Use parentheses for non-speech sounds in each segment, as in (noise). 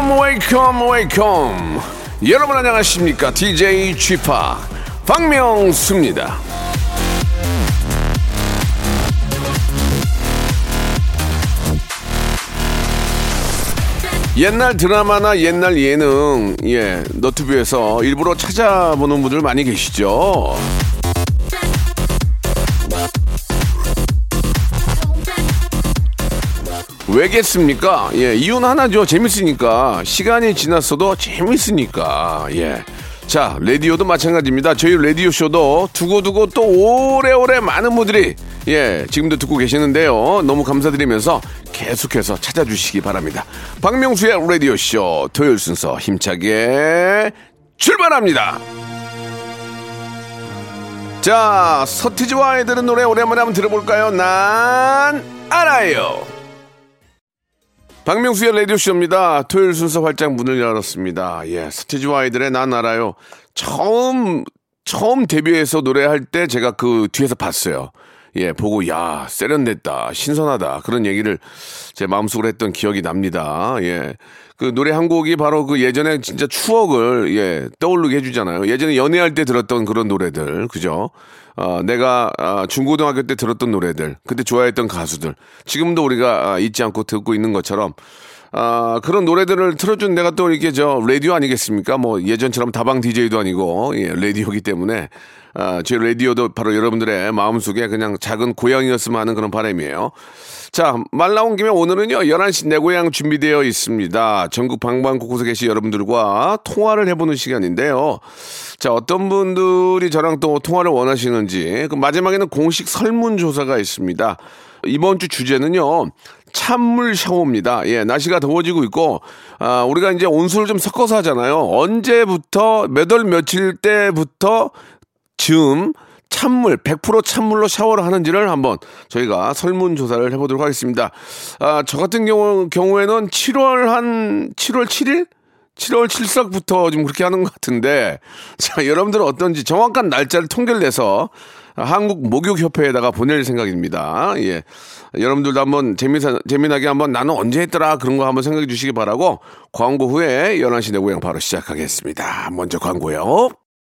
Welcome welcome welcome 여러분 안녕하십니까? DJ 쥐파 박명수입니다. 옛날 드라마나 옛날 예능 예 너튜브에서 일부러 찾아보는 분들 많이 계시죠 왜겠습니까? 예, 이유는 하나죠. 재밌으니까. 시간이 지났어도 재밌으니까. 예. 자, 라디오도 마찬가지입니다. 저희 라디오 쇼도 두고두고 또 오래오래 많은 분들이 예, 지금도 듣고 계시는데요. 너무 감사드리면서 계속해서 찾아주시기 바랍니다. 박명수의 라디오 쇼 토요일 순서 힘차게 출발합니다. 자, 서티지와 아이들은 노래 오랜만에 한번 들어볼까요? 난 알아요. 박명수의 라디오쇼입니다. 토요일 순서 활짝 문을 열었습니다. 예, 스티지와 아이들의 난 알아요. 처음, 처음 데뷔해서 노래할 때 제가 그 뒤에서 봤어요. 예, 보고, 야, 세련됐다. 신선하다. 그런 얘기를 제 마음속으로 했던 기억이 납니다. 예. 그 노래 한 곡이 바로 그 예전에 진짜 추억을, 예, 떠오르게 해주잖아요. 예전에 연애할 때 들었던 그런 노래들. 그죠? 어, 내가 어, 중고등학교 때 들었던 노래들, 그때 좋아했던 가수들, 지금도 우리가 아, 잊지 않고 듣고 있는 것처럼 아, 그런 노래들을 틀어준 내가 또 이렇게 저 라디오 아니겠습니까? 뭐 예전처럼 다방 DJ도 아니고 예, 라디오기 때문에 아, 제 라디오도 바로 여러분들의 마음속에 그냥 작은 고향이었으면 하는 그런 바람이에요. 자, 말 나온 김에 오늘은요, 11시 내 고향 준비되어 있습니다. 전국 방방 곳곳에 계신 여러분들과 통화를 해 보는 시간인데요. 자, 어떤 분들이 저랑 또 통화를 원하시는지, 그 마지막에는 공식 설문 조사가 있습니다. 이번 주 주제는요, 찬물 샤워입니다. 예, 날씨가 더워지고 있고, 아, 우리가 이제 온수를 좀 섞어서 하잖아요. 언제부터, 몇 월 며칠 때부터 즈음, 찬물, 100% 찬물로 샤워를 하는지를 한번 저희가 설문조사를 해보도록 하겠습니다. 아, 저 같은 경우, 경우에는 7월 한, 7월 7일? 7월 7석부터 좀 그렇게 하는 것 같은데, (laughs) 자, 여러분들은 어떤지 정확한 날짜를 통계를 내서 한국 목욕협회에다가 보낼 생각입니다. 예. 여러분들도 한번 재미사, 재미나게 한번 나는 언제 했더라 그런 거 한번 생각해 주시기 바라고 광고 후에 11시 내 고향 바로 시작하겠습니다. 먼저 광고요.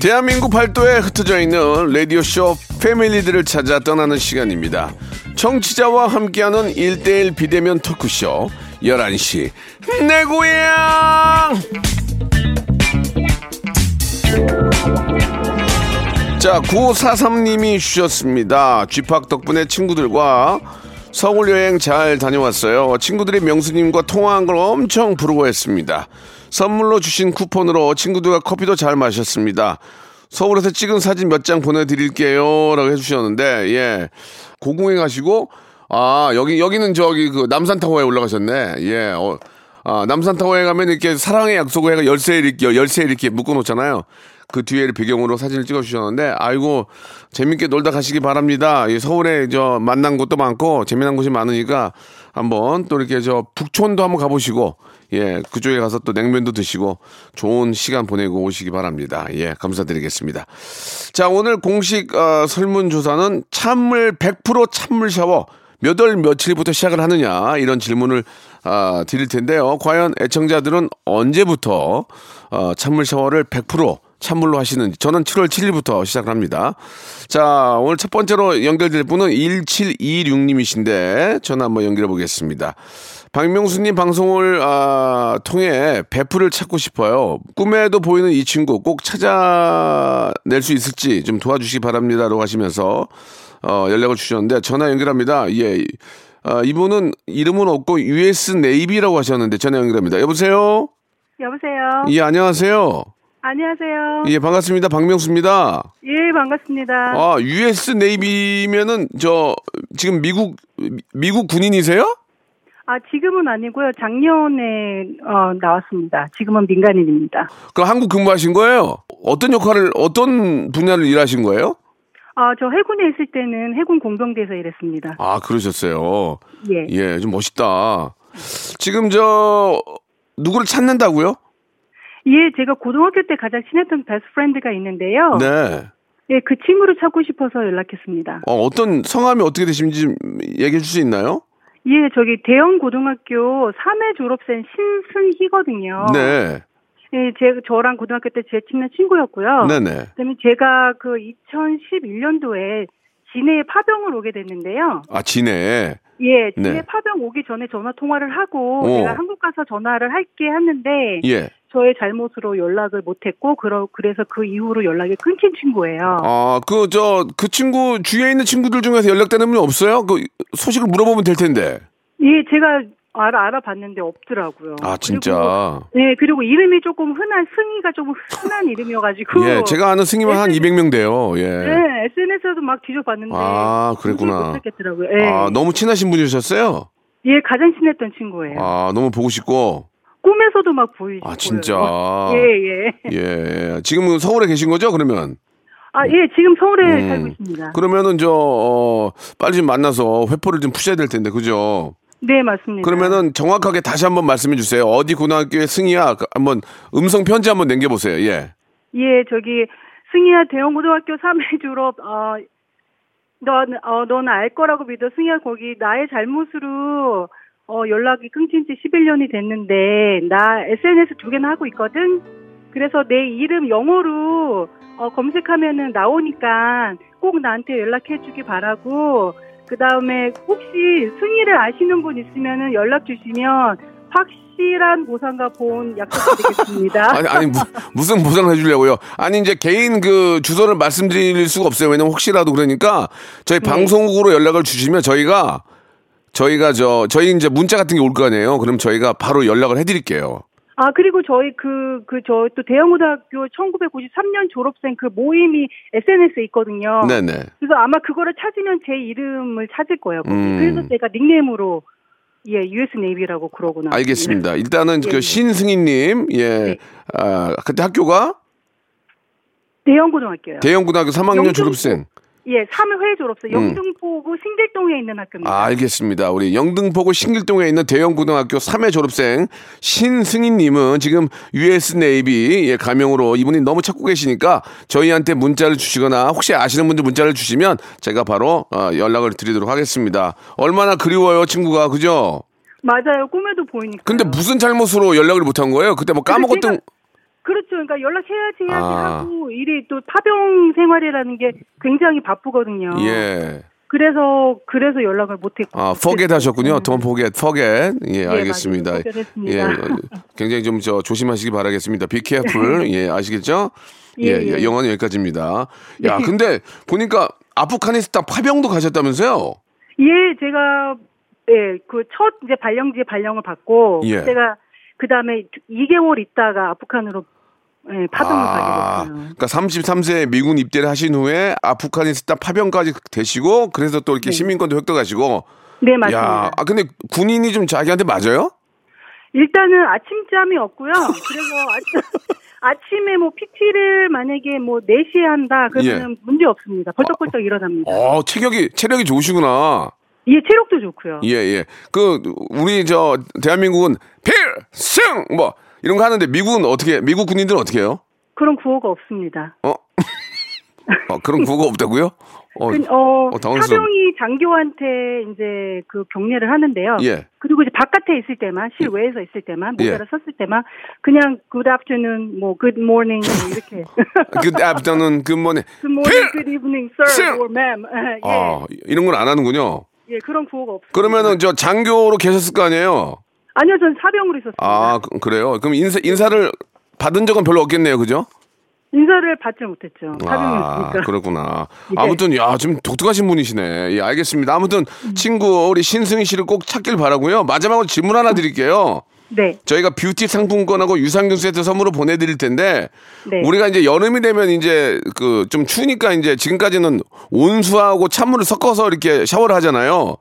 대한민국 팔도에 흩어져 있는 라디오쇼 패밀리들을 찾아 떠나는 시간입니다. 청취자와 함께하는 1대1 비대면 토크쇼 11시 내 고향 자 9543님이 주셨습니다. 쥐팍 덕분에 친구들과 서울 여행 잘 다녀왔어요. 친구들이 명수님과 통화한 걸 엄청 부러워했습니다. 선물로 주신 쿠폰으로 친구들과 커피도 잘 마셨습니다. 서울에서 찍은 사진 몇 장 보내드릴게요. 라고 해주셨는데, 예. 고궁에 가시고, 아, 여기, 여기는 저기 그 남산타워에 올라가셨네. 예. 어, 아, 남산타워에 가면 이렇게 사랑의 약속을 해가 열쇠 이렇게, 열쇠 이렇게 묶어놓잖아요. 그 뒤에 배경으로 사진을 찍어 주셨는데, 아이고, 재밌게 놀다 가시기 바랍니다. 이 서울에 저 만난 곳도 많고, 재미난 곳이 많으니까, 한번 또 이렇게 저 북촌도 한번 가보시고, 예, 그쪽에 가서 또 냉면도 드시고, 좋은 시간 보내고 오시기 바랍니다. 예, 감사드리겠습니다. 자, 오늘 공식, 어, 설문조사는 찬물 100% 찬물 샤워, 몇 월 며칠부터 시작을 하느냐, 이런 질문을, 아, 드릴 텐데요. 과연 애청자들은 언제부터, 어, 찬물 샤워를 100% 찬물로 하시는지 저는 7월 7일부터 시작을 합니다. 자, 오늘 첫 번째로 연결될 분은 1726님이신데 전화 한번 연결해 보겠습니다. 박명수님 방송을 아, 통해 베프를 찾고 싶어요. 꿈에도 보이는 이 친구 꼭 찾아낼 수 있을지 좀 도와주시기 바랍니다라고 하시면서 어, 연락을 주셨는데 전화 연결합니다. 예. 아, 이분은 이름은 없고 US 네이비라고 하셨는데 전화 연결합니다. 여보세요? 여보세요. 예, 안녕하세요. 안녕하세요. 예, 반갑습니다. 박명수입니다. 예, 반갑습니다. 아, US 네이비면은 저 지금 미국 미국 군인이세요? 아, 지금은 아니고요. 작년에 어, 나왔습니다. 지금은 민간인입니다. 그럼 한국 근무하신 거예요? 어떤 역할을 어떤 분야를 일하신 거예요? 아, 저 해군에 있을 때는 해군 공병대에서 일했습니다. 아, 그러셨어요. 예. 예, 좀 멋있다. 지금 저 누구를 찾는다고요? 예, 제가 고등학교 때 가장 친했던 best friend가 있는데요. 네. 예, 그 친구를 찾고 싶어서 연락했습니다. 어, 어떤 성함이 어떻게 되시는지 좀 얘기해 줄 수 있나요? 예, 저기 대형 고등학교 3회 졸업생 신승희거든요. 네. 예, 제 저랑 고등학교 때 제 친한 친구였고요. 네네. 그다음에 제가 그 2011년도에 진해에 파병을 오게 됐는데요. 아, 지네. 예, 진해 네. 파병 오기 전에 전화 통화를 하고 어. 제가 한국 가서 전화를 할게 했는데 예. 저의 잘못으로 연락을 못했고 그러, 그래서 그 이후로 연락이 끊긴 친구예요. 아, 그, 저, 그 친구, 주위에 있는 친구들 중에서 연락되는 분 없어요? 그, 소식을 물어보면 될 텐데. 예, 제가 알아 알아봤는데 없더라고요. 아, 진짜. 그리고, 예, 그리고 이름이 조금 흔한 승희가 조금 흔한 (laughs) 이름이어가지고. 예, 제가 아는 승님은 한 200명 돼요. 예. 네, SNS에도 막 뒤져봤는데. 아, 그랬구나. 못 찾겠더라고요. 예. 아, 너무 친하신 분이셨어요? 예, 가장 친했던 친구예요. 아, 너무 보고 싶고. 꿈에서도 막 보이시고. 아, 진짜. (laughs) 예, 예. 예. 지금은 서울에 계신 거죠, 그러면? 아, 예, 지금 서울에 음. 살고 있습니다. 그러면은 저, 어, 빨리 좀 만나서 회포를 좀 푸셔야 될 텐데, 그죠? 네, 맞습니다. 그러면은 정확하게 다시 한번 말씀해 주세요. 어디 고등학교의 승희야? 그 한번 음성 편지 한번 남겨보세요. 예. 예, 저기 승희야 대형고등학교 3회 졸업 어, 넌, 어, 너는 알 거라고 믿어. 승희야 거기 나의 잘못으로 어, 연락이 끊긴 지 11년이 됐는데 나 SNS 두 개나 하고 있거든. 그래서 내 이름 영어로 어, 검색하면은 나오니까 꼭 나한테 연락해 주기 바라고 그 다음에 혹시 승희를 아시는 분 있으면은 연락 주시면 확실한 보상과 보온 약속드리겠습니다. (laughs) 아니, 아니, 무, 무슨 보상을 해주려고요? 아니, 이제 개인 그 주소를 말씀드릴 수가 없어요. 왜냐면 혹시라도 그러니까 저희 네. 방송국으로 연락을 주시면 저희가 저희가 저, 저희 이제 문자 같은 게 올 거 아니에요? 그럼 저희가 바로 연락을 해드릴게요. 아, 그리고 저희 그, 그, 저, 또 대형고등학교 1993년 졸업생 그 모임이 SNS에 있거든요. 네네. 그래서 아마 그거를 찾으면 제 이름을 찾을 거예요. 음. 그래서 제가 닉네임으로, 예, US 네이비라고 그러고 나. 알겠습니다. 일단은 예, 그 예. 신승희님, 예. 네. 아, 그때 학교가 대형고등학교요. 대형고등학교 3학년 영등포. 졸업생. 예, 3회 졸업생. 음. 영등포구 신길동에 있는 학교입니다. 아, 알겠습니다. 우리 영등포구 신길동에 있는 대형고등학교 3회 졸업생 신승희님은 지금 US 네이비 예, 가명으로 이분이 너무 찾고 계시니까 저희한테 문자를 주시거나 혹시 아시는 분들 문자를 주시면 제가 바로 어, 연락을 드리도록 하겠습니다. 얼마나 그리워요, 친구가 그죠? 맞아요. 꿈에도 보이니까. 근데 무슨 잘못으로 연락을 못한 거예요? 그때 뭐 까먹었던 제가- 그렇죠. 그러니까 연락해야지 해야지 아. 하고 일이 또 파병 생활이라는 게 굉장히 바쁘거든요. 예. 그래서 그래서 연락을 못했고. 아, forget 하셨군요. don't forget, forget. 예. 알겠습니다. 예, 어, 굉장히 좀 저 조심하시기 바라겠습니다. careful. (laughs) 예, 아시겠죠? 예, 예, 예, 예. 영어는 여기까지입니다. 야, 근데 보니까 아프가니스탄 파병도 가셨다면서요? 예, 제가 예, 그 첫 이제 발령지에 발령을 받고 예. 제가 그 다음에 2개월 있다가 아프간으로 예, 파병을 가게 아, 됐어요. 그러니까 33세에 미군 입대를 하신 후에 아프가니스탄 파병까지 되시고 그래서 또 이렇게 시민권도 획득하시고 네, 맞습니다. 야, 아 근데 군인이 좀 자기한테 맞아요? 일단은 아침잠이 없고요. 그래서 (laughs) 아, 아침에 뭐 PT를 만약에 뭐 4시에 한다 그러면 문제 없습니다. 벌떡벌떡 일어납니다. 어, 체격이 체력이 좋으시구나. 예, 체력도 좋고요. 예, 예. 그, 우리, 저, 대한민국은 필승! 뭐, 이런 거 하는데, 미국은 어떻게, 미국 군인들은 어떻게 해요? 그런 구호가 없습니다. 어? 어 그런 구호가 없다고요? 어, 그, 어, 어, 당황스러워. 사병이 장교한테 이제 그 격려를 하는데요. 예. 그리고 이제 바깥에 있을 때만, 실외에서 있을 때만, 예. 모자를 썼을 때만, 그냥 good afternoon, 뭐 good morning, 뭐 이렇게. 그, 앞서는 그 뭐네. good morning, (laughs) good evening, sir, 승! or ma'am. (laughs) 예, 아, 이런 건 안 하는군요. 예, 그런 구호가 없어요. 그러면은 저 장교로 계셨을 거 아니에요? 아니요, 전 사병으로 있었습니다. 아, 그- 그래요? 그럼 인사, 인사를 받은 적은 별로 없겠네요. 그죠? 인사를 받지 못했죠. 아. 그렇구나. 예. 아무튼, 야, 좀 독특하신 분이시네. 예, 알겠습니다. 아무튼, 음. 친구, 우리 신승희 씨를 꼭 찾길 바라고요 마지막으로 질문 하나 드릴게요. 네. 저희가 뷰티 상품권하고 유산균 세트 선물로 보내드릴 텐데, 네. 우리가 이제 여름이 되면 이제 그 좀 추우니까 이제 지금까지는 온수하고 찬물을 섞어서 이렇게 샤워를 하잖아요.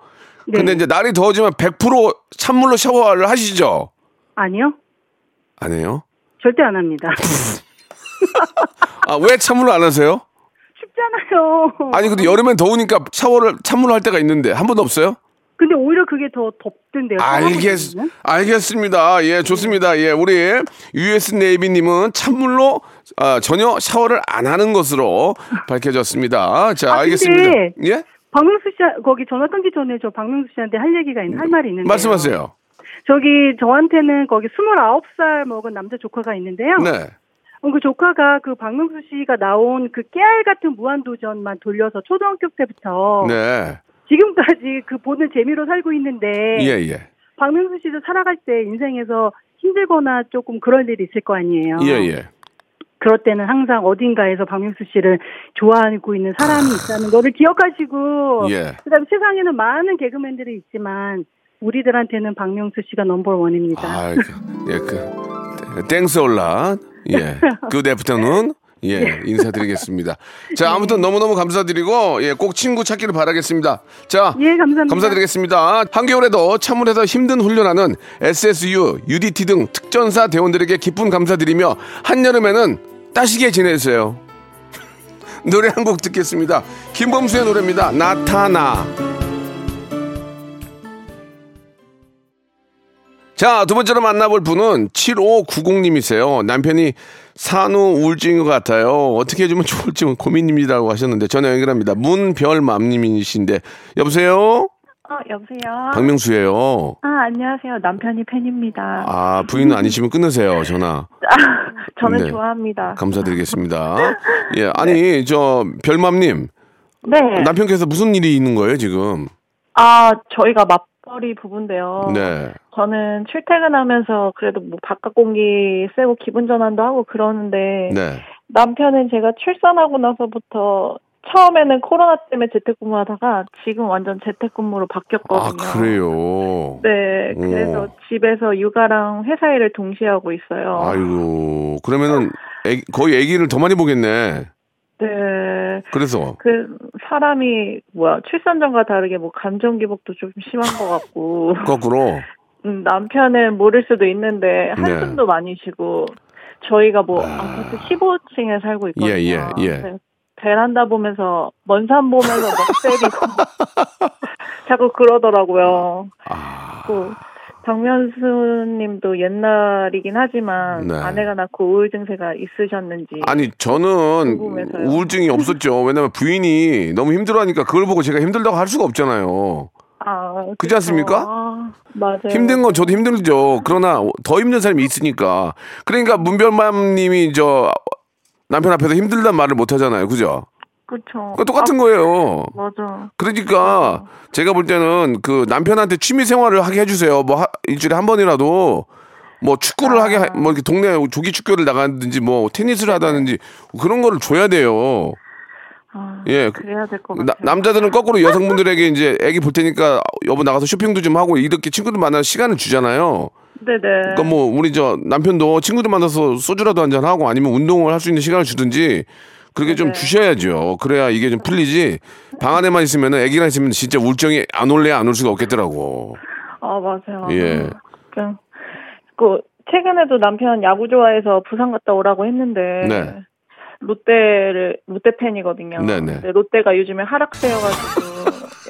네. 근데 이제 날이 더워지면 100% 찬물로 샤워를 하시죠? 아니요. 안 해요? 절대 안 합니다. 아, 왜 찬물로 안 하세요? 춥잖아요. 아니, 근데 여름엔 더우니까 샤워를 찬물로 할 때가 있는데, 한 번도 없어요? 근데 오히려 그게 더 덥던데요. 알겠? 알겠습니다. 예, 좋습니다. 예, 우리 US 네이비님은 찬물로 아, 전혀 샤워를 안 하는 것으로 밝혀졌습니다. 자, 아, 알겠습니다. 예? 박명수 씨, 거기 전화 끊기 전에 저 박명수 씨한테 할 얘기가 있는, 할 말이 있는데. 말씀하세요. 저기 저한테는 거기 29살 먹은 남자 조카가 있는데요. 네. 어, 그 조카가 그 박명수 씨가 나온 그 깨알 같은 무한도전만 돌려서 초등학교 때부터 네. 지금까지 그 보는 재미로 살고 있는데 예, 예. 박명수 씨도 살아갈 때 인생에서 힘들거나 조금 그럴 일이 있을 거 아니에요. 예, 예. 그럴 때는 항상 어딘가에서 박명수 씨를 좋아하고 있는 사람이 있다는 거를 기억하시고 예. 그다음에 세상에는 많은 개그맨들이 있지만 우리들한테는 박명수 씨가 number one입니다. 아, 그, 예, 그, thanks a lot. 예. (laughs) 그 데프터는 예, 인사드리겠습니다. (laughs) 자, 아무튼 너무너무 감사드리고, 예, 꼭 친구 찾기를 바라겠습니다. 자, 예, 감사합니다. 감사드리겠습니다. 한겨울에도 찬물에서 힘든 훈련하는 SSU, UDT 등 특전사 대원들에게 깊은 감사드리며, 한여름에는 따시게 지내세요. (laughs) 노래 한 곡 듣겠습니다. 김범수의 노래입니다. 나타나. 자, 두 번째로 만나볼 분은 7590님이세요. 남편이 산후 우울증인 것 같아요. 어떻게 해주면 좋을지 고민입니다라고 하셨는데 전화 연결합니다. 문별맘님이신데 여보세요? 어, 여보세요? 박명수예요. 아, 안녕하세요. 남편이 팬입니다. 아, 부인은 아니시면 끊으세요, 전화. 저는 네. 좋아합니다. 감사드리겠습니다. 예, (laughs) 아니, 저, 별맘 님. 네. 남편께서 무슨 일이 있는 거예요, 지금? 아, 저희가 맞 벌이 부부인데요. 네. 저는 출퇴근하면서 그래도 뭐 바깥 공기 쐬고 기분 전환도 하고 그러는데 네. 남편은 제가 출산하고 나서부터 처음에는 코로나 때문에 재택근무하다가 지금 완전 재택근무로 아, 바뀌었거든요. 그래요? 네, 그래서 오. 집에서 육아랑 회사 일을 동시에 하고 있어요. 아이고, 그러면은 애기- 거의 아기를 더 많이 보겠네. 네. 그래서. 그 사람이 뭐야 출산 전과 다르게 뭐 감정 기복도 좀 심한 것 같고 (laughs) 거꾸로. 음, 남편은 모를 수도 있는데 네. 한숨도 많이 쉬고 저희가 뭐 아파트 15층에 살고 있거든요. 예, 예, 예. 네, 베란다 보면서 먼 산 보면서 멍 때리고 (laughs) 자꾸 그러더라고요. 아, 또 박명수님도 옛날이긴 하지만 네. 아내가 낳고 우울 증세가 있으셨는지 아니 저는 궁금해서요. 우울증이 없었죠. 왜냐면 부인이 너무 힘들어하니까 그걸 보고 제가 힘들다고 할 수가 없잖아요. 아, 그렇지 않습니까? 아, 맞아요. 힘든 건 저도 힘들죠. 그러나 더 힘든 사람이 있으니까. 그러니까 문별맘님이 저 남편 앞에서 힘들단 말을 못 하잖아요. 그죠? 그렇죠. 그 똑같은 거예요. 맞아. 그러니까 제가 볼 때는 그 남편한테 취미 생활을 하게 해주세요. 뭐 하- 일주일에 한 번이라도 뭐 축구를 하게 하- 뭐 이렇게 동네 조기 축구를 나가든지 뭐 테니스를 하다든지 그런 거를 줘야 돼요. 아, 예. 그래야 될것 나- 같아요. 남자들은 거꾸로 여성분들에게 이제 애기 볼 테니까 여보 나가서 쇼핑도 좀 하고 이렇게 친구들 만날 시간을 주잖아요. 네네. 그러니까 뭐 우리 저 남편도 친구들 만나서 소주라도 한잔 하고 아니면 운동을 할 수 있는 시간을 주든지 그렇게 좀 네. 주셔야죠. 그래야 이게 좀 풀리지. 방 안에만 있으면은 애기랑 있으면 진짜 울정이 안 올래 안 올 수가 없겠더라고. 아 맞아요. 예. 그냥 그 최근에도 남편 야구 좋아해서 부산 갔다 오라고 했는데 네. 롯데를 롯데 팬이거든요. 네네. 롯데가 요즘에 하락세여가지고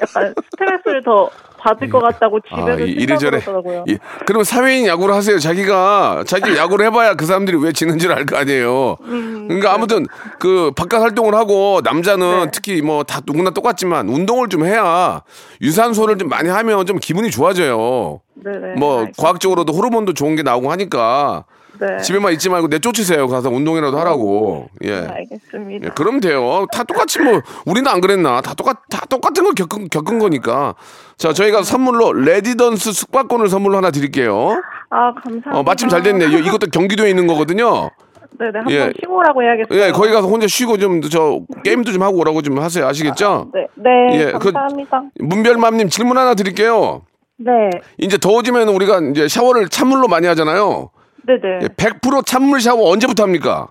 약간 스트레스를 더 받을 것 같다고 집에서 아, 이- 이래저래. 그러더라고요. 예. 그러면 사회인 야구를 하세요. 자기가 자기 야구를 해봐야 그 사람들이 왜 지는지를 알 거 아니에요. 그러니까 아무튼 그 바깥 활동을 하고 남자는 네. 특히 뭐 다 누구나 똑같지만 운동을 좀 해야 유산소를 좀 많이 하면 좀 기분이 좋아져요. 네네. 뭐 알겠습니다. 과학적으로도 호르몬도 좋은 게 나오고 하니까 네. 집에만 있지 말고 내쫓으세요. 가서 운동이라도 하라고. 예. 알겠습니다. 예, 그럼 돼요. 다 똑같이 뭐 우리는 안 그랬나? 다 똑같 다 똑같은 걸 겪은 겪은 거니까. 자, 저희가 선물로 레지던스 숙박권을 선물로 하나 드릴게요. 아 감사합니다. 어, 마침 잘 됐네. 요 이것도 경기도에 있는 거거든요. 네네 한번 예. 쉬고 오라고 해야겠어요. 예, 거기 가서 혼자 쉬고 좀 저 게임도 좀 하고 오라고 좀 하세요. 아시겠죠? 네, 네 예, 그- 감사합니다. 문별맘님 질문 하나 드릴게요. 네, 이제 더워지면 우리가 이제 샤워를 찬물로 많이 하잖아요. 네네. 예, 100% 찬물 샤워 언제부터 합니까?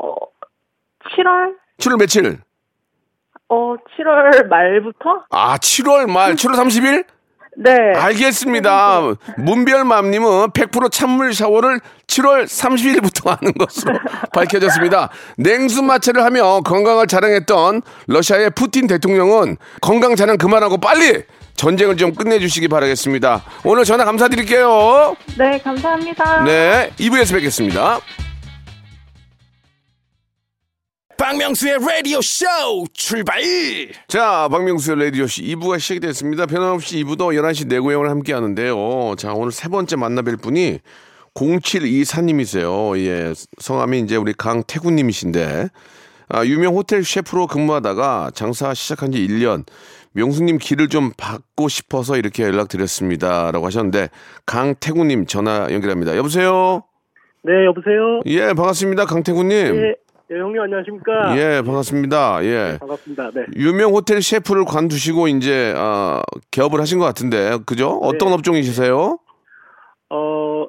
어, 7월? 7월 며칠? 어, 7월 말부터? 아, 7월 말, 7월 30일? 네. 알겠습니다. 문별맘님은 100% 찬물 샤워를 7월 30일부터 (laughs) 하는 것으로 밝혀졌습니다. 냉수 마찰을 하며 건강을 자랑했던 러시아의 푸틴 대통령은 건강 자랑 그만하고 빨리 전쟁을 좀 끝내주시기 바라겠습니다. 오늘 전화 감사드릴게요. 네, 감사합니다. 네, 2부에서 뵙겠습니다. 박명수의 라디오 쇼 출발 자, 박명수의 라디오씨 2부가 시작이 됐습니다. 변함없이 2부도 11시 내구형을 함께 하는데요. 자, 오늘 세 번째 만나뵐 분이 0724님이세요. 예, 성함이 이제 우리 강태구님이신데, 아, 유명 호텔 셰프로 근무하다가 장사 시작한 지 1년, 명수님 길을 좀 받고 싶어서 이렇게 연락드렸습니다. 라고 하셨는데, 강태구님 전화 연결합니다. 여보세요? 네, 여보세요? 예, 반갑습니다. 강태구님. 예, 예, 형님 안녕하십니까? 예, 반갑습니다. 예. 반갑습니다. 네. 유명 호텔 셰프를 관두시고 이제 아, 개업을 하신 것 같은데 그죠? 어떤 네. 업종이시세요? 어,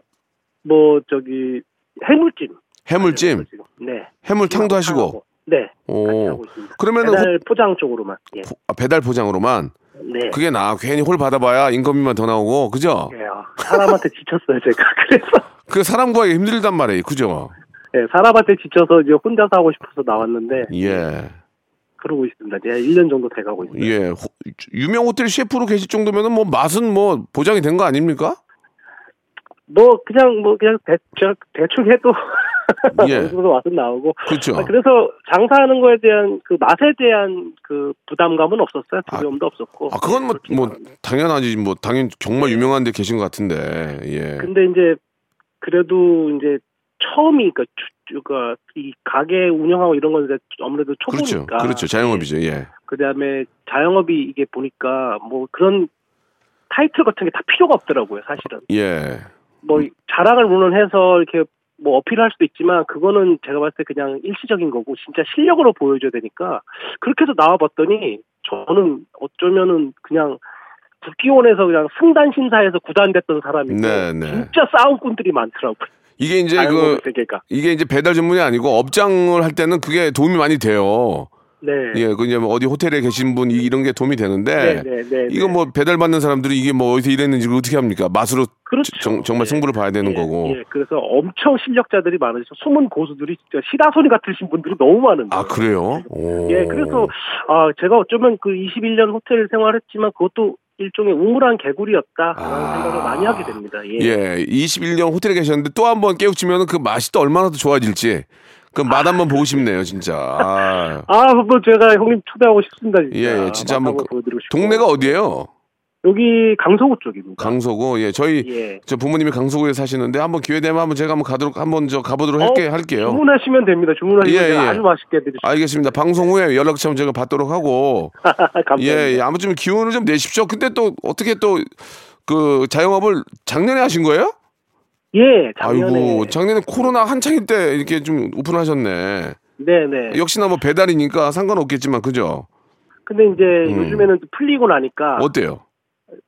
뭐, 저기, 해물찜. 해물찜, 네. 해물탕도 하시고. 네. 같이 오. 하고 있습니다. 그러면은 배달 포장 쪽으로만. 예. 호- 아, 배달 포장으로만 네. 그게 나 괜히 홀 받아봐야 인건비만 더 나오고 그죠? 예, 아, 사람한테 지쳤어요, 제가. (laughs) 그래서, 그 사람 구하기 힘들단 말이에요, 그죠? 예, 사람한테 지쳐서 이제 혼자서 하고 싶어서 나왔는데, 예, 그러고 있습니다. 이제 1년 정도 돼가고 있습니다. 예. 호- 유명 호텔 셰프로 계실 정도면은 뭐 맛은 뭐 보장이 된 거 아닙니까? 뭐, 그냥, 뭐, 그냥 대, 저, 대충 해도, (laughs) (laughs) 예. 정도 맛은 나오고. 그렇죠. 아, 그래서 장사하는 거에 대한 그 맛에 대한 그 부담감은 없었어요. 두려움도 없었고. 아 그건 뭐 뭐. 당연하지 뭐 당연 정말 유명한 데 계신 것 같은데 예. 근데 이제 그래도 이제 처음이 그러니까, 주- 그러니까 이 가게 운영하고 이런 건 이제 아무래도 그렇죠, 초보니까. 그렇죠. 자영업이죠. 예. 그다음에 자영업이 이게 보니까 뭐 그런 타이틀 같은 게 다 필요가 없더라고요, 사실은. 예. 뭐 자랑을 물론 해서 이렇게 뭐 어필할 수도 있지만 그거는 제가 봤을 때 그냥 일시적인 거고 진짜 실력으로 보여줘야 되니까 그렇게 해서 나와봤더니 저는 어쩌면은 그냥 국기원에서 그냥 승단 심사에서 구단됐던 사람이고 네, 네. 진짜 싸움꾼들이 많더라고요. 이게 이제 그. 이게 이제 배달 전문이 아니고 업장을 할 때는 그게 도움이 많이 돼요. 네. 예, 그 이제 뭐 어디 호텔에 계신 분 이- 이런 게 도움이 되는데 네, 네, 네, 이거 네. 뭐 배달 받는 사람들이 이게 뭐 어디서 일했는지 어떻게 합니까? 맛으로 그렇죠. 정, 정말 네. 승부를 봐야 되는 예, 거고. 예, 그래서 엄청 실력자들이 많으셔. 숨은 고수들이 진짜 시다소리 같으신 분들이 너무 많은데. 아 그래요? 오. 예, 그래서 아 제가 어쩌면 그 21년 호텔 생활했지만 그것도 일종의 우물한 개구리였다라는 아. 생각을 많이 하게 됩니다. 예. 예, 21년 호텔에 계셨는데 또 한 번 깨우치면 그 맛이 또 얼마나 더 좋아질지 그맛 한번 보고 싶네요, 진짜. 아, 아, 뭐 제가 형님 초대하고 싶습니다. 진짜. 예, 예, 진짜 한번 맛 그- 보여드리고 싶고. 동네가 어디예요? 여기 강서구 쪽입니다. 강서구. 예, 저희 예. 저 부모님이 강서구에 사시는데 한번 기회 되면 한번 제가 한번 가도록 한번 저 가보도록 할게 어, 할게요. 주문하시면 됩니다. 주문하시면 예, 예. 아주 맛있게 해드리겠습니다. 알겠습니다. 방송 후에 연락처 한번 제가 받도록 하고 (laughs) 감사합니다. 예, 예, 아무튼 기운을 좀 내십시오. 근데 또 어떻게 또 그 자영업을 작년에 하신 거예요? 예, 작년에. 아이고, 작년에 코로나 한창일 때 이렇게 좀 오픈하셨네. 네네. 역시나 뭐 배달이니까 상관없겠지만 그죠? 근데 이제 음. 요즘에는 또 풀리고 나니까 어때요?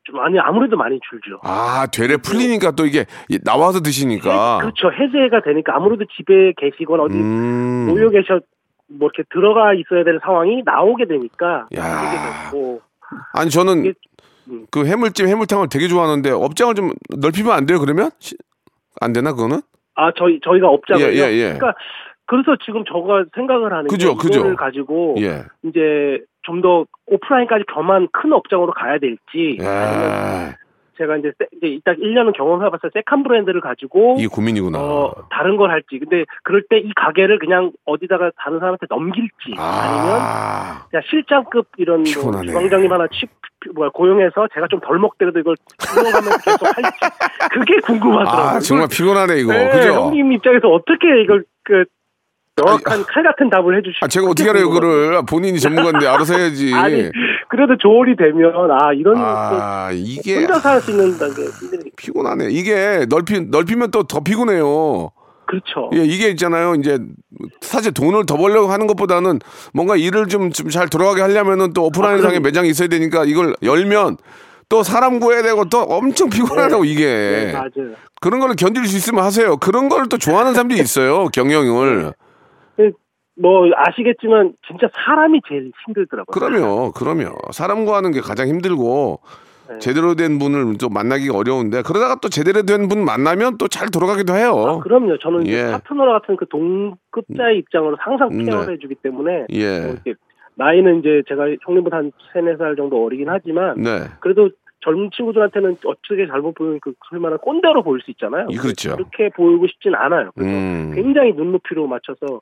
좀 많이 아무래도 많이 줄죠. 아, 되레 풀리니까 또 이게 나와서 드시니까. 해- 그렇죠. 해제가 되니까 아무래도 집에 계시거나 어디 음. 모여 계셔 뭐 이렇게 들어가 있어야 될 상황이 나오게 되니까 야. 됐고 아니 저는 이게- 음. 그 해물찜 해물탕을 되게 좋아하는데 업장을 좀 넓히면 안 돼요 그러면 시- 안 되나 그거는 아 저희 저희가 업장을요. 예, 예, 예. 그러니까 그래서 지금 저가 생각을 하는 그죠, 게 그죠. 이거를 가지고 예 이제 좀 더 오프라인까지 겸한 큰 업장으로 가야 될지 아니면 예. 제가 이제 세- 이제 딱 1년은 경험해봤어요. second 브랜드를 가지고 이게 고민이구나 어 다른 걸 할지 근데 그럴 때 이 가게를 그냥 어디다가 다른 사람한테 넘길지 아니면 아 그냥 실장급 이런 뭐. 주방장님 하나 치, 뭐야 고용해서 제가 좀 덜 먹더라도 이걸 운영하면서 계속 할지 그게 궁금하더라고요. 아, 정말 피곤하네 이거 네, 그죠 형님 입장에서 어떻게 이걸 그 명확한 칼 같은 답을 해주시. 아 제가 어떻게 알아요 그거를 본인이 전문가인데 알아서 해야지 (laughs) 아니 그래도 조언이 되면 아 이런 아그 이게 혼자 살 수 있는 게 힘드니까. 피곤하네 이게 넓히 넓히면 또 더 피곤해요 그렇죠. 예, 이게 있잖아요. 이제 사실 돈을 더 벌려고 하는 것보다는 뭔가 일을 좀좀잘 돌아가게 하려면은 또 오프라인상에 그럼요. 매장이 있어야 되니까 이걸 열면 또 사람 구해야 되고 또 엄청 피곤하다고 이게. 네, 맞아요. 그런 거를 견딜 수 있으면 하세요. 그런 걸 또 좋아하는 사람들이 있어요. 경영을. 뭐 아시겠지만 진짜 사람이 제일 힘들더라고요. 그럼요. 그럼요. 사람 구하는 게 가장 힘들고 네. 제대로 된 분을 좀 만나기가 어려운데 그러다가 또 제대로 된 분 만나면 또 잘 돌아가기도 해요. 아, 그럼요. 저는 예. 파트너 같은 그 동급자의 입장으로 항상 네. 케어를 해주기 때문에 예. 뭐 이렇게 나이는 이제 제가 형님보다 한 세네 살 정도 어리긴 하지만 네. 그래도 젊은 친구들한테는 어떻게 잘못 보이는 그 소위 말하는 꼰대로 보일 수 있잖아요. 이- 그렇죠. 그렇게 보이고 싶진 않아요. 그래서 음. 굉장히 눈높이로 맞춰서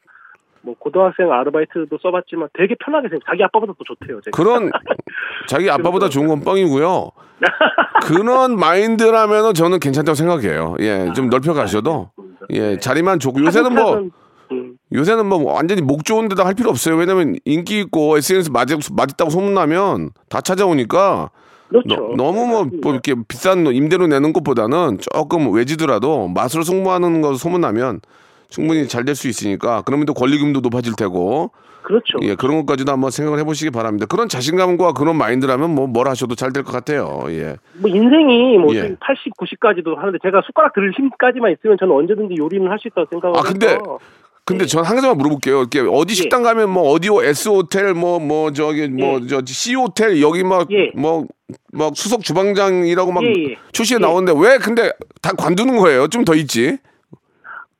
뭐 고등학생 아르바이트도 써봤지만 되게 편하게 생각. 자기 아빠보다 더 좋대요. 제가. 그런 (laughs) 자기 아빠보다 좋은 건 뻥이고요. (laughs) 그런 마인드라면은 저는 괜찮다고 생각해요. 예, 좀 넓혀 가셔도 예, 자리만 좋고 요새는 뭐 음, 요새는 뭐 완전히 목 좋은 데다 할 필요 없어요. 왜냐면 인기 있고 SNS 맞, 맞다고 소문나면 다 찾아오니까 그렇죠. 너, 무 뭐 뭐 이렇게 비싼 임대료 내는 것보다는 조금 외지더라도 맛으로 승부하는 거 소문나면 충분히 잘 될 수 있으니까 그러면 또 권리금도 높아질 테고 그렇죠. 예 그런 것까지도 한번 생각을 해보시기 바랍니다. 그런 자신감과 그런 마인드라면 뭐 뭘 하셔도 잘 될 것 같아요. 예. 뭐 인생이 뭐 예. 80, 90까지도 하는데 제가 숟가락 들을 힘까지만 있으면 저는 언제든지 요리는 할 수 있다고 생각을 아 근데 해서 근데 전한 가지만 물어볼게요. 이렇게 어디 식당 가면 뭐 어디오 S 호텔 뭐 뭐 저기 뭐 예. 저 C 호텔 여기 막 예. 뭐막 수석 주방장이라고 막 예, 예. 출시에 예. 나오는데 왜 근데 다 관두는 거예요? 좀 더 있지.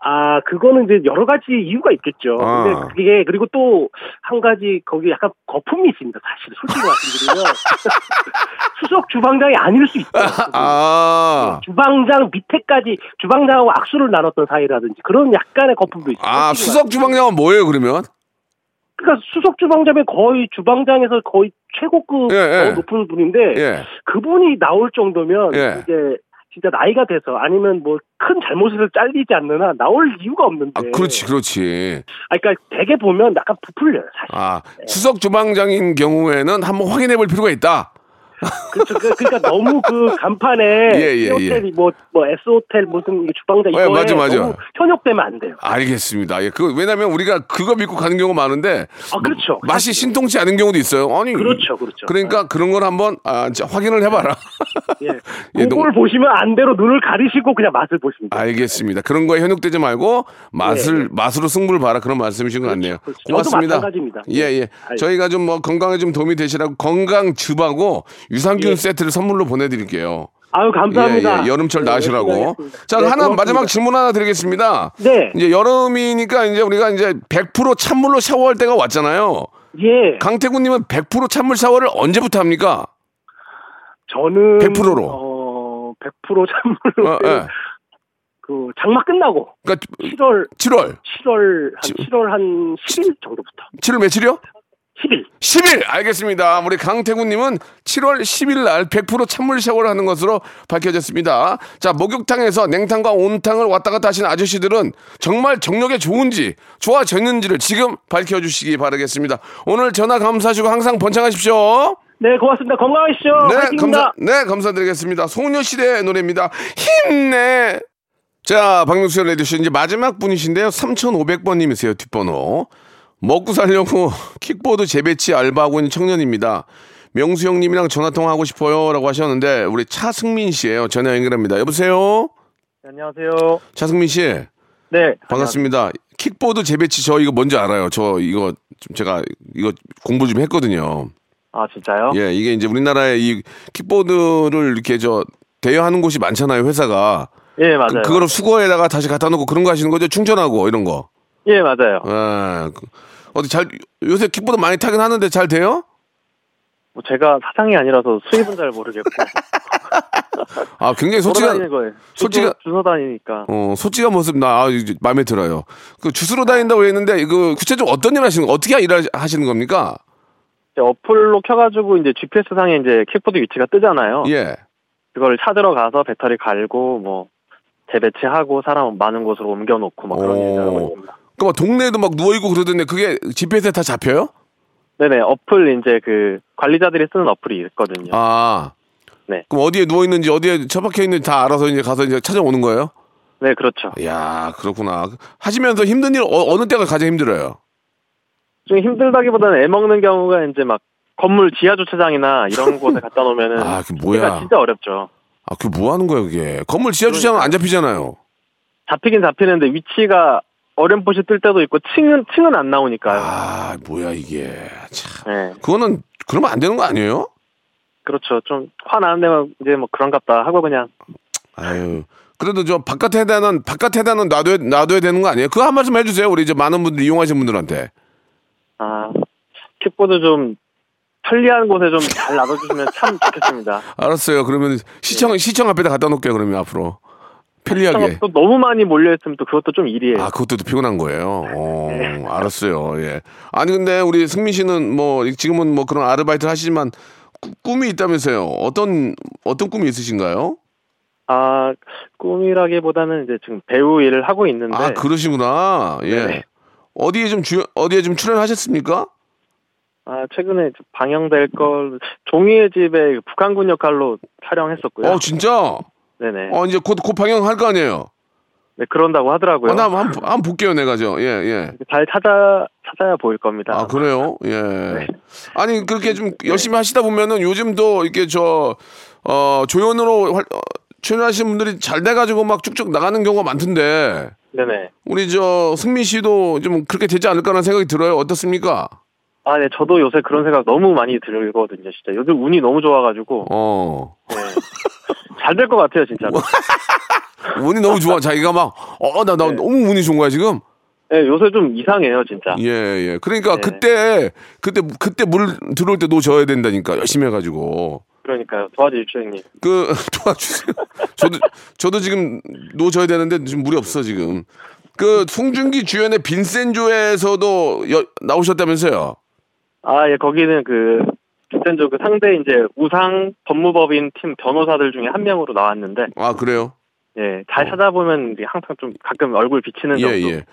아 그거는 이제 여러 가지 이유가 있겠죠. 아. 근데 그게 그리고 또 한 가지 거기 약간 거품이 있습니다. 사실 솔직히 말씀드리면 (laughs) 수석 주방장이 아닐 수 있어요. (laughs) 아. 주방장 밑에까지 주방장하고 악수를 나눴던 사이라든지 그런 약간의 거품도 있어요. 아, 수석 주방장은 뭐예요, 그러면? 그러니까 수석 주방장이 거의 주방장에서 거의 최고급 예, 예. 더 높은 분인데 예. 그분이 나올 정도면 예. 이제 진짜 나이가 돼서 아니면 뭐 큰 잘못을 잘리지 않는 한 나올 이유가 없는데. 아, 그렇지, 그렇지. 아, 그러니까 되게 보면 약간 부풀려요, 사실. 아, 수석 주방장인 경우에는 한번 확인해 볼 필요가 있다. 그렇죠. 그- 그러니까 너무 그 간판에 예, 예, 호텔이 뭐, 뭐 S 호텔 무슨 주방장 예, 이거에 맞아, 맞아. 너무 현혹되면 안 돼요. 알겠습니다. 예, 그, 왜냐면 우리가 그거 믿고 가는 경우가 많은데. 아, 그렇죠. 맛이 신통치 않은 경우도 있어요. 아니. 그렇죠, 그렇죠. 그러니까 그런 걸 한번, 아, 확인을 해봐라. 예. (laughs) 예, 그걸 보시면 안 대로 눈을 가리시고 그냥 맛을 보시면 돼요. 알겠습니다. 그런 거에 현혹되지 말고 맛을 예, 맛으로 승부를 봐라 그런 말씀이신 것 같네요. 그렇죠. 저도 고맙습니다. 마찬가지입니다. 예, 예. 알- 저희가 좀 뭐 건강에 좀 도움이 되시라고 건강 즙하고 유산균 예. 세트를 선물로 보내드릴게요. 아유, 감사합니다. 예, 예. 여름철 네, 나시라고. 하겠습니다. 자, 네, 하나 고맙습니다. 마지막 질문 하나 드리겠습니다. 네. 이제 여름이니까 이제 우리가 이제 100% 찬물로 샤워할 때가 왔잖아요. 예. 강태구님은 100% 찬물 샤워를 언제부터 합니까? 저는 100% 로. 어, 100% 찬물로 어, 예. 그 장마 끝나고 그러니까 7월 7월, 7월 한 7월 한 10일 정도부터 7월 며칠이요? 10일. 10일 알겠습니다. 우리 강태구님은 7월 10일 날 100% 찬물 샤워를 하는 것으로 밝혀졌습니다. 자 목욕탕에서 냉탕과 온탕을 왔다 갔다 하시는 아저씨들은 정말 정력에 좋은지 좋아졌는지를 지금 밝혀주시기 바라겠습니다. 오늘 전화 감사하시고 항상 번창하십시오. 네, 고맙습니다. 건강하시죠. 네, 화이팅입니다. 감사, 네, 감사드리겠습니다. 소녀시대의 노래입니다. 힘내! 자, 박명수의 라디오쇼 이제 마지막 분이신데요. 3,500번님이세요, 뒷번호. 먹고 살려고 (laughs) 킥보드 재배치 알바하고 있는 청년입니다. 명수 형님이랑 전화 통화하고 싶어요. 라고 하셨는데, 우리 차승민 씨예요 전화 연결합니다. 여보세요? 안녕하세요. 차승민 씨. 네. 반갑습니다. 킥보드 재배치 저 이거 뭔지 알아요. 저 이거 좀 제가 이거 공부 좀 했거든요. 아, 진짜요? 예, 이게 이제 우리나라에 이 킥보드를 이렇게 저 대여하는 곳이 많잖아요, 회사가. 예, 맞아요. 그, 거를 수거에다가 다시 갖다 놓고 그런 거 하시는 거죠? 충전하고 이런 거. 예, 맞아요. 예. 그, 어디 잘 요새 킥보드 많이 타긴 하는데 잘 돼요? 뭐 제가 사장이 아니라서 수입은 잘 모르겠고. (laughs) 아, 굉장히 솔직한 거예요. 솔직한- 주소, 다니니까. 어, 솔직한 모습 나 아, 이제 마음에 들어요. 그 주스로 다닌다고 했는데 이거 구체적으로 어떤 일 하시는 거 어떻게 일 하시는 겁니까? 이제 어플로 켜가지고 이제 GPS 상에 이제 킥보드 위치가 뜨잖아요. 예. 그걸 찾으러 가서 배터리 갈고 뭐 재배치하고 사람 많은 곳으로 옮겨놓고 막 그런 오. 일을 하고 있습니다. 그막 동네에도 막 누워 있고 그러던데 그게 GPS에 다 잡혀요? 네네 어플 이제 그 관리자들이 쓰는 어플이 있거든요. 아. 네. 그럼 어디에 누워 있는지 어디에 처박혀 있는지 다 알아서 이제 가서 이제 찾아오는 거예요? 네, 그렇죠. 야 그렇구나. 하시면서 힘든 일 어, 느 때가 가장 힘들어요? 좀 힘들다기보다는 애 먹는 경우가 이제 막 건물 지하 주차장이나 이런 (laughs) 곳에 갖다 놓으면은 아, 그게 찾기가 뭐야? 진짜 어렵죠. 아, 그게 뭐 하는 거야, 그게? 건물 지하 주차장은 안 잡히잖아요. 잡히긴 잡히는데 위치가 어렴풋이 뜰 때도 있고 층은 층은 안 나오니까요. 아, 뭐야, 이게. 참. 네, 그거는, 그러면 안 되는 거 아니에요? 그렇죠. 좀 화나는 데만 이제 뭐 그런갑다 하고 그냥 아유. 그래도 저 바깥 해단은, 바깥 해단은 놔둬야, 놔둬야 되는 거 아니에요? 그거 한 말씀 해주세요. 우리 이제 많은 분들 이용하시는 분들한테. 아 킥보드 좀 편리한 곳에 좀 잘 놔둬주시면 참 좋겠습니다. (laughs) 알았어요. 그러면 시청, 시청 앞에다 갖다 놓을게요. 그러면 앞으로. 편리하게. 또 너무 많이 몰려 있으면 또 그것도 좀 일이에요. 아, 그것도 또 피곤한 거예요. 어, 알았어요. 예. 아니, 근데 우리 승민 씨는 뭐, 지금은 뭐 그런 아르바이트 하시지만 꾸- 꿈이 있다면서요. 어떤, 어떤 꿈이 있으신가요? 아 꿈이라기보다는 이제 지금 배우 일을 하고 있는데 아, 그러시구나. 예. 네네. 어디에 좀 주, 어디에 좀 출연하셨습니까? 아, 최근에 방영될 걸 종이의 집에 북한군 역할로 촬영했었고요. 어, 진짜? 네네. 어, 이제 곧, 곧 방영할 거 아니에요? 네, 그런다고 하더라고요. 어, 나 한번, 한번 볼게요, 내가 저. 예, 예. 잘 찾아 찾아야 보일 겁니다. 아, 그래요? 예. 네. 아니, 그렇게 좀 열심히 하시다 보면은 요즘도 이렇게 저, 어, 조연으로 활, 어, 출연하시는 분들이 잘 돼가지고 막 쭉쭉 나가는 경우가 많던데, 네네. 우리 저 승민 씨도 좀 그렇게 되지 않을까라는 생각이 들어요. 어떻습니까? 아, 네, 저도 요새 그런 생각 너무 많이 들거든요, 진짜. 요즘 운이 너무 좋아가지고. 어. 네. 잘될 것 같아요, 진짜로. (laughs) 운이 너무 좋아. 자기가 막, 어, 나, 나 네. 너무 운이 좋은 거야, 지금? 네, 요새 좀 이상해요, 진짜. 예, 예. 그러니까 네. 그때, 그때, 그때 물 들어올 때 놓져야 된다니까. 열심히 해가지고. 그러니까요. 도와주십시오, 형님. 그, (laughs) 도와주세요. 저도, 저도 지금 놓져야 되는데 지금 물이 없어, 지금. 그, 송중기 주연의 빈센조에서도 여- 나오셨다면서요? 아, 예, 거기는 그, 비센조 그 상대 이제 우상 법무법인 팀 변호사들 중에 한 명으로 나왔는데, 아, 그래요? 예, 잘 찾아보면 이제 항상 좀 가끔 얼굴 비치는 어. 예, 정도. 예.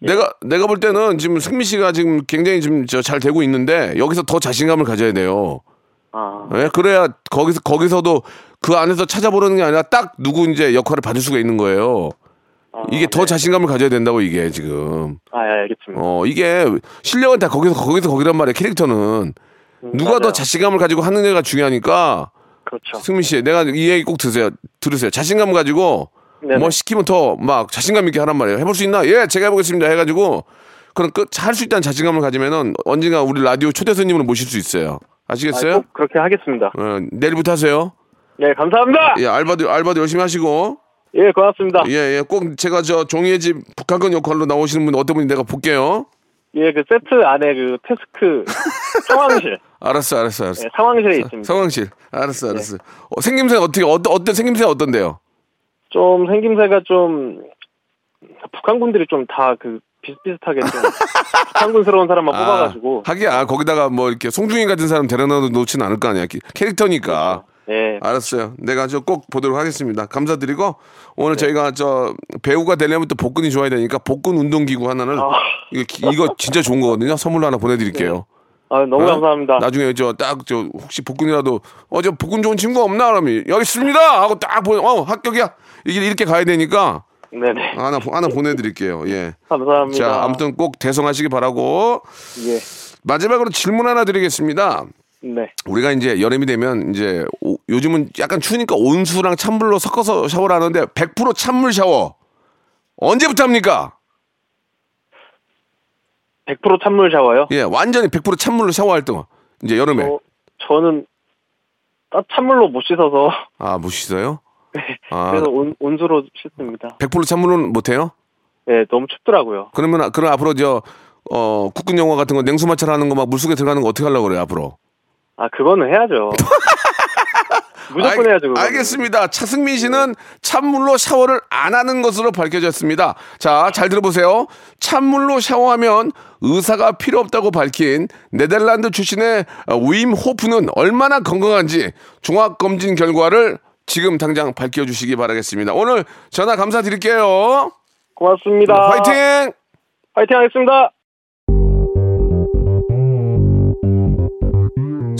내가, 내가 볼 때는 지금 승미 씨가 지금 굉장히 지금 저 잘 되고 있는데 여기서 더 자신감을 가져야 돼요. 아, 예, 그래야 거기서 거기서도 그 안에서 찾아보는 게 아니라 딱 누구 이제 역할을 받을 수가 있는 거예요. 아, 이게 더 네. 자신감을 가져야 된다고 이게 지금. 아, 예, 알겠습니다. 어 이게 실력은 다 거기서 거기서 거기란 말이야 캐릭터는 음, 누가 더 맞아요. 자신감을 가지고 하는 애가 중요하니까 그렇죠. 승민 씨 내가 이 얘기 꼭 드세요 들으세요 자신감 가지고 네네. 뭐 시키면 더 막 자신감 있게 하란 말이에요 해볼 수 있나 예 제가 해보겠습니다 해가지고 그럼 끝할 수 있다는 자신감을 가지면은 언젠가 우리 라디오 초대 손님으로 모실 수 있어요 아, 아시겠어요? 꼭 그렇게 하겠습니다. 어, 내일부터 하세요. 예, 감사합니다. 예, 알바도 알바도 열심히 하시고. 예, 고맙습니다. 예, 예. 꼭 제가 저 종이의 집 북한군 역할로 나오시는 분 어떤 분이 내가 볼게요. 예, 그 세트 안에 그 테스크 (laughs) 상황실, 알았어, 알았어, 알았어. 예, 상황실에 있습니다. 상황실. 알았어, 알았어. 어, 생김새 어떻게 어떤 어떤 생김새 어떤데요? 좀 생김새가 좀 북한군들이 좀 다 그 비슷비슷하게 좀 (laughs) 북한군스러운 사람만 뽑아가지고 아, 하기야 거기다가 뭐 이렇게 송중기 같은 사람 데려놔도 놓지는 않을 거 아니야. 키- 캐릭터니까. 예, 알았어요. 내가 저 꼭 보도록 하겠습니다. 감사드리고 네. 오늘 저희가 저 배우가 되려면 또 복근이 좋아야 되니까 복근 운동기구 하나를 아. 이거, 기- 이거 진짜 좋은 거거든요. 선물로 하나 보내드릴게요. 아, 너무 어? 감사합니다. 나중에 저 딱 저 혹시 복근이라도 어저 복근 좋은 친구 없나 그러면 여기 있습니다 하고 딱 보내 어 합격이야 이게 이렇게 가야 되니까 네네, 하나 하나 보내드릴게요 예. 감사합니다. 자 아무튼 꼭 대성하시기 바라고 예, 마지막으로 질문 하나 드리겠습니다. 네, 우리가 이제 여름이 되면 이제 오- 요즘은 약간 추우니까 온수랑 찬물로 섞어서 샤워를 하는데 100% 찬물 샤워 언제부터 합니까? 100% 찬물 샤워요. 예, 완전히 100% 찬물로 샤워할 동안 이제 여름에 어, 저는 따 찬물로 못 씻어서 아 못 씻어요? (laughs) 아 그래서 온, 온수로 씻습니다. 100% 찬물은 못 해요? 예, 너무 춥더라고요. 그러면 그럼 앞으로 저 어, 국군 영화 같은 거 냉수 마찰 하는 거 막 물속에 들어가는 거 어떻게 하려고 그래요, 앞으로? 아, 그거는 해야죠. (laughs) 무조건 알- 해야죠. 그거는. 알겠습니다. 차승민 씨는 찬물로 샤워를 안 하는 것으로 밝혀졌습니다. 자, 잘 들어보세요. 찬물로 샤워하면 의사가 필요 없다고 밝힌 네덜란드 출신의 어, 윈 호프는 얼마나 건강한지 종합 검진 결과를 지금 당장 밝혀주시기 바라겠습니다. 오늘 전화 감사드릴게요. 고맙습니다. 화이팅! 화이팅 하겠습니다.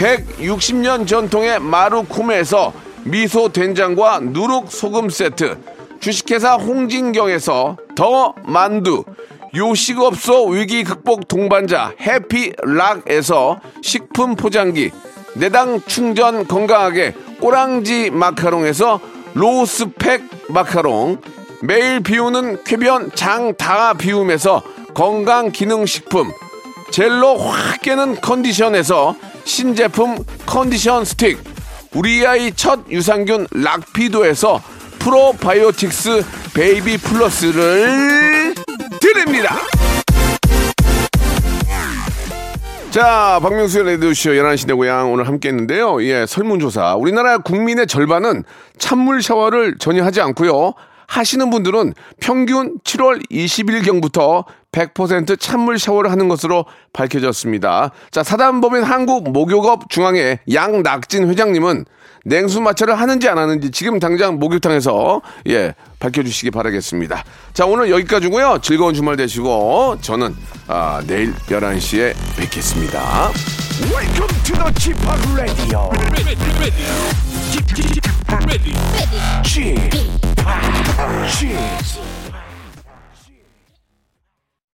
160년 전통의 마루코메에서 미소 된장과 누룩 소금 세트, 주식회사 홍진경에서 더 만두, 요식업소 위기 극복 동반자 해피락에서 식품 포장기, 내당 충전 건강하게 꼬랑지 마카롱에서 로스팩 마카롱, 매일 비우는 쾌변 장다 비움에서 건강 기능 식품, 젤로 확 깨는 컨디션에서 신제품 컨디션 스틱, 우리 아이 첫 유산균 락피도에서 프로바이오틱스 베이비 플러스를 드립니다. 자, 박명수의 라디오쇼 11시 내 고향 오늘 함께 했는데요. 예, 설문조사. 우리나라 국민의 절반은 찬물 샤워를 전혀 하지 않고요. 하시는 분들은 평균 7월 20일경부터 100% 찬물 샤워를 하는 것으로 밝혀졌습니다. 자, 사단법인 한국 목욕업 중앙회 양낙진 회장님은 냉수 마찰을 하는지 안 하는지 지금 당장 목욕탕에서 예, 밝혀주시기 바라겠습니다. 자, 오늘 여기까지고요 즐거운 주말 되시고 저는 아, 내일 11시에 뵙겠습니다. Welcome to the Chip Radio. Chip,